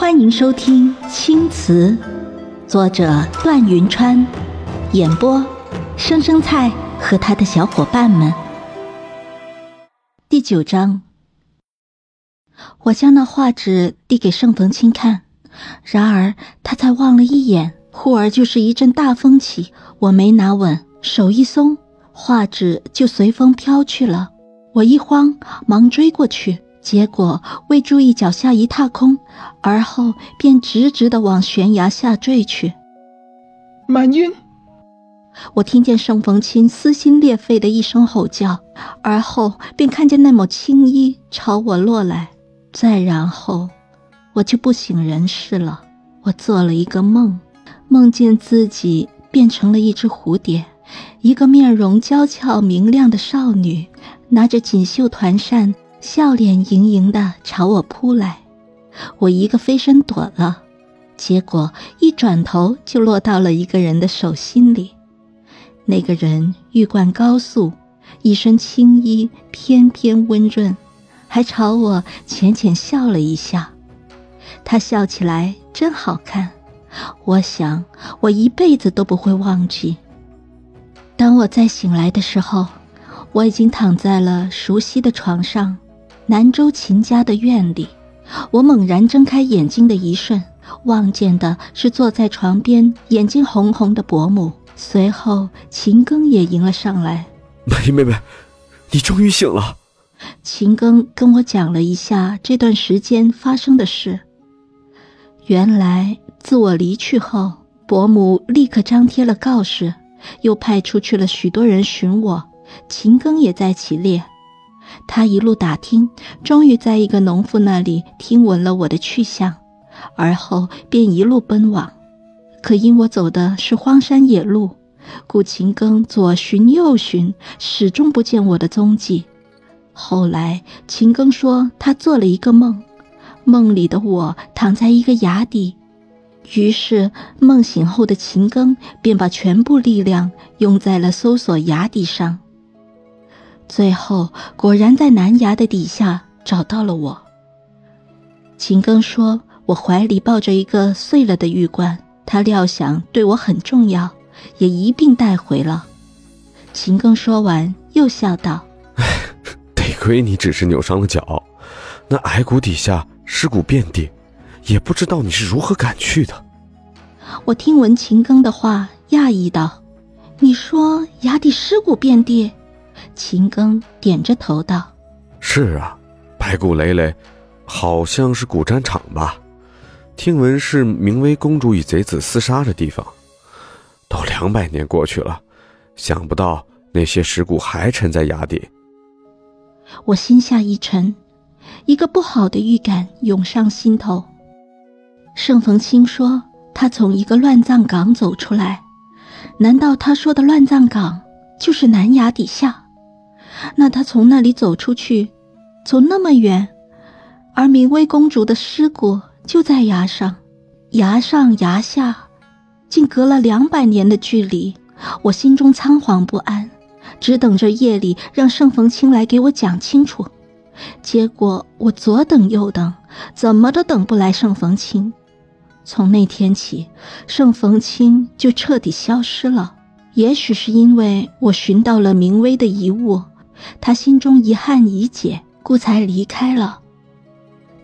欢迎收听《青瓷》，作者段云川，演播生生菜和他的小伙伴们。第九章，我将那画纸递给盛逢清看，然而他才望了一眼，忽而就是一阵大风起，我没拿稳，手一松，画纸就随风飘去了。我一慌，忙追过去。结果未注意脚下一踏空，而后便直直的往悬崖下坠去。满晕！我听见盛逢清撕心裂肺的一声吼叫，而后便看见那抹青衣朝我落来。再然后，我就不省人事了。我做了一个梦，梦见自己变成了一只蝴蝶，一个面容娇俏明亮的少女，拿着锦绣团扇。笑脸盈盈的朝我扑来，我一个飞身躲了，结果一转头就落到了一个人的手心里。那个人玉冠高素，一身青衣翩翩温润，还朝我浅浅笑了一下。他笑起来真好看，我想我一辈子都不会忘记。当我再醒来的时候，我已经躺在了熟悉的床上。南州秦家的院里，我猛然睁开眼睛的一瞬，望见的是坐在床边、眼睛红红的伯母。随后，秦庚也迎了上来。梅妹妹，你终于醒了。秦庚跟我讲了一下这段时间发生的事。原来，自我离去后，伯母立刻张贴了告示，又派出去了许多人寻我。秦庚也在其列。他一路打听，终于在一个农妇那里听闻了我的去向，而后便一路奔往。可因我走的是荒山野路，故秦庚左寻右寻，始终不见我的踪迹。后来秦庚说他做了一个梦，梦里的我躺在一个崖底，于是梦醒后的秦庚便把全部力量用在了搜索崖底上。最后果然在南崖的底下找到了我。秦庚说：“我怀里抱着一个碎了的玉冠，他料想对我很重要，也一并带回了。”秦庚说完，又笑道：“得亏你只是扭伤了脚，那矮谷底下尸骨遍地，也不知道你是如何赶去的。”我听闻秦庚的话，讶异道：“你说崖底尸骨遍地？”秦庚点着头道：“是啊，白骨累累，好像是古战场吧？听闻是明威公主与贼子厮杀的地方。都两百年过去了，想不到那些尸骨还沉在崖底。”我心下一沉，一个不好的预感涌上心头。盛逢清说他从一个乱葬岗走出来，难道他说的乱葬岗就是南崖底下？那他从那里走出去，走那么远，而明威公主的尸骨就在崖上，崖上崖下，竟隔了两百年的距离。我心中仓皇不安，只等着夜里让盛逢清来给我讲清楚。结果我左等右等，怎么都等不来盛逢清。从那天起，盛逢清就彻底消失了。也许是因为我寻到了明威的遗物。他心中遗憾已解，故才离开了。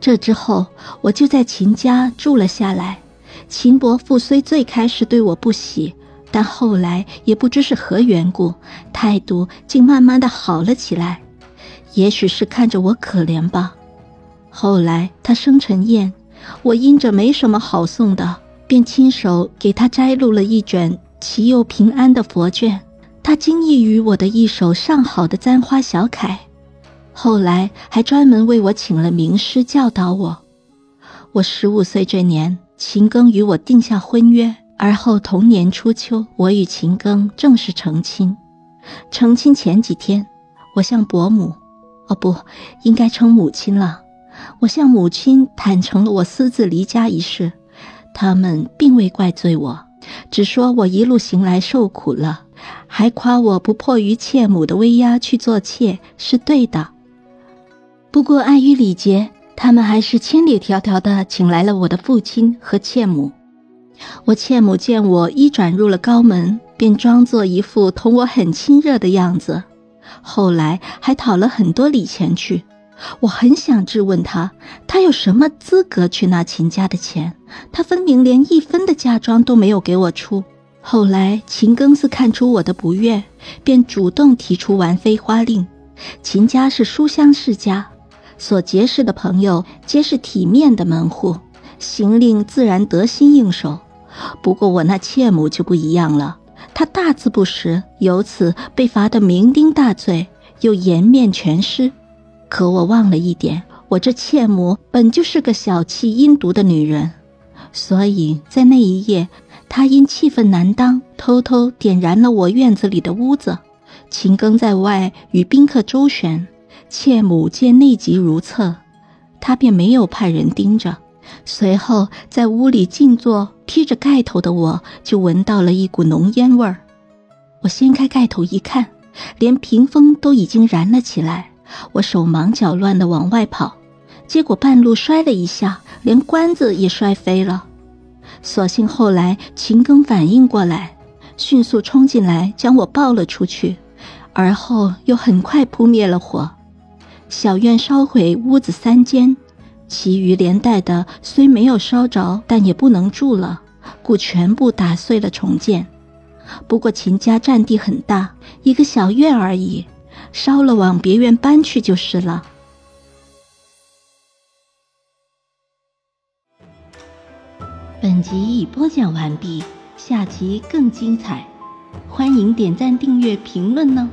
这之后，我就在秦家住了下来。秦伯父虽最开始对我不喜，但后来也不知是何缘故，态度竟慢慢的好了起来。也许是看着我可怜吧。后来他生辰宴，我因着没什么好送的，便亲手给他摘录了一卷祈佑平安的佛卷。他惊异于我的一手上好的簪花小楷，后来还专门为我请了名师教导我。我十五岁这年，秦庚与我定下婚约，而后同年初秋，我与秦庚正式成亲。成亲前几天，我向伯母，哦不，应该称母亲了。我向母亲坦诚了我私自离家一事，他们并未怪罪我，只说我一路行来受苦了。还夸我不迫于妾母的威压去做妾是对的，不过碍于礼节，他们还是千里迢迢的请来了我的父亲和妾母。我妾母见我一转入了高门，便装作一副同我很亲热的样子，后来还讨了很多礼钱去。我很想质问他，他有什么资格去拿秦家的钱？他分明连一分的嫁妆都没有给我出。后来秦庚斯看出我的不悦，便主动提出完妃花令。秦家是书香世家，所结识的朋友皆是体面的门户，行令自然得心应手。不过我那妾母就不一样了，她大字不识，由此被罚得酩酊大醉，又颜面全失。可我忘了一点，我这妾母本就是个小气阴毒的女人，所以在那一夜，他因气愤难当，偷偷点燃了我院子里的屋子。秦庚在外与宾客周旋，妾母见内急如厕，他便没有派人盯着。随后在屋里静坐，披着盖头的我就闻到了一股浓烟味儿。我掀开盖头一看，连屏风都已经燃了起来。我手忙脚乱地往外跑，结果半路摔了一下，连棺子也摔飞了。所幸后来秦庚反应过来，迅速冲进来将我抱了出去，而后又很快扑灭了火。小院烧毁屋子三间，其余连带的虽没有烧着，但也不能住了，故全部打碎了重建。不过秦家占地很大，一个小院而已。烧了，往别院搬去就是了。本集已播讲完毕，下集更精彩，欢迎点赞、订阅、评论呢。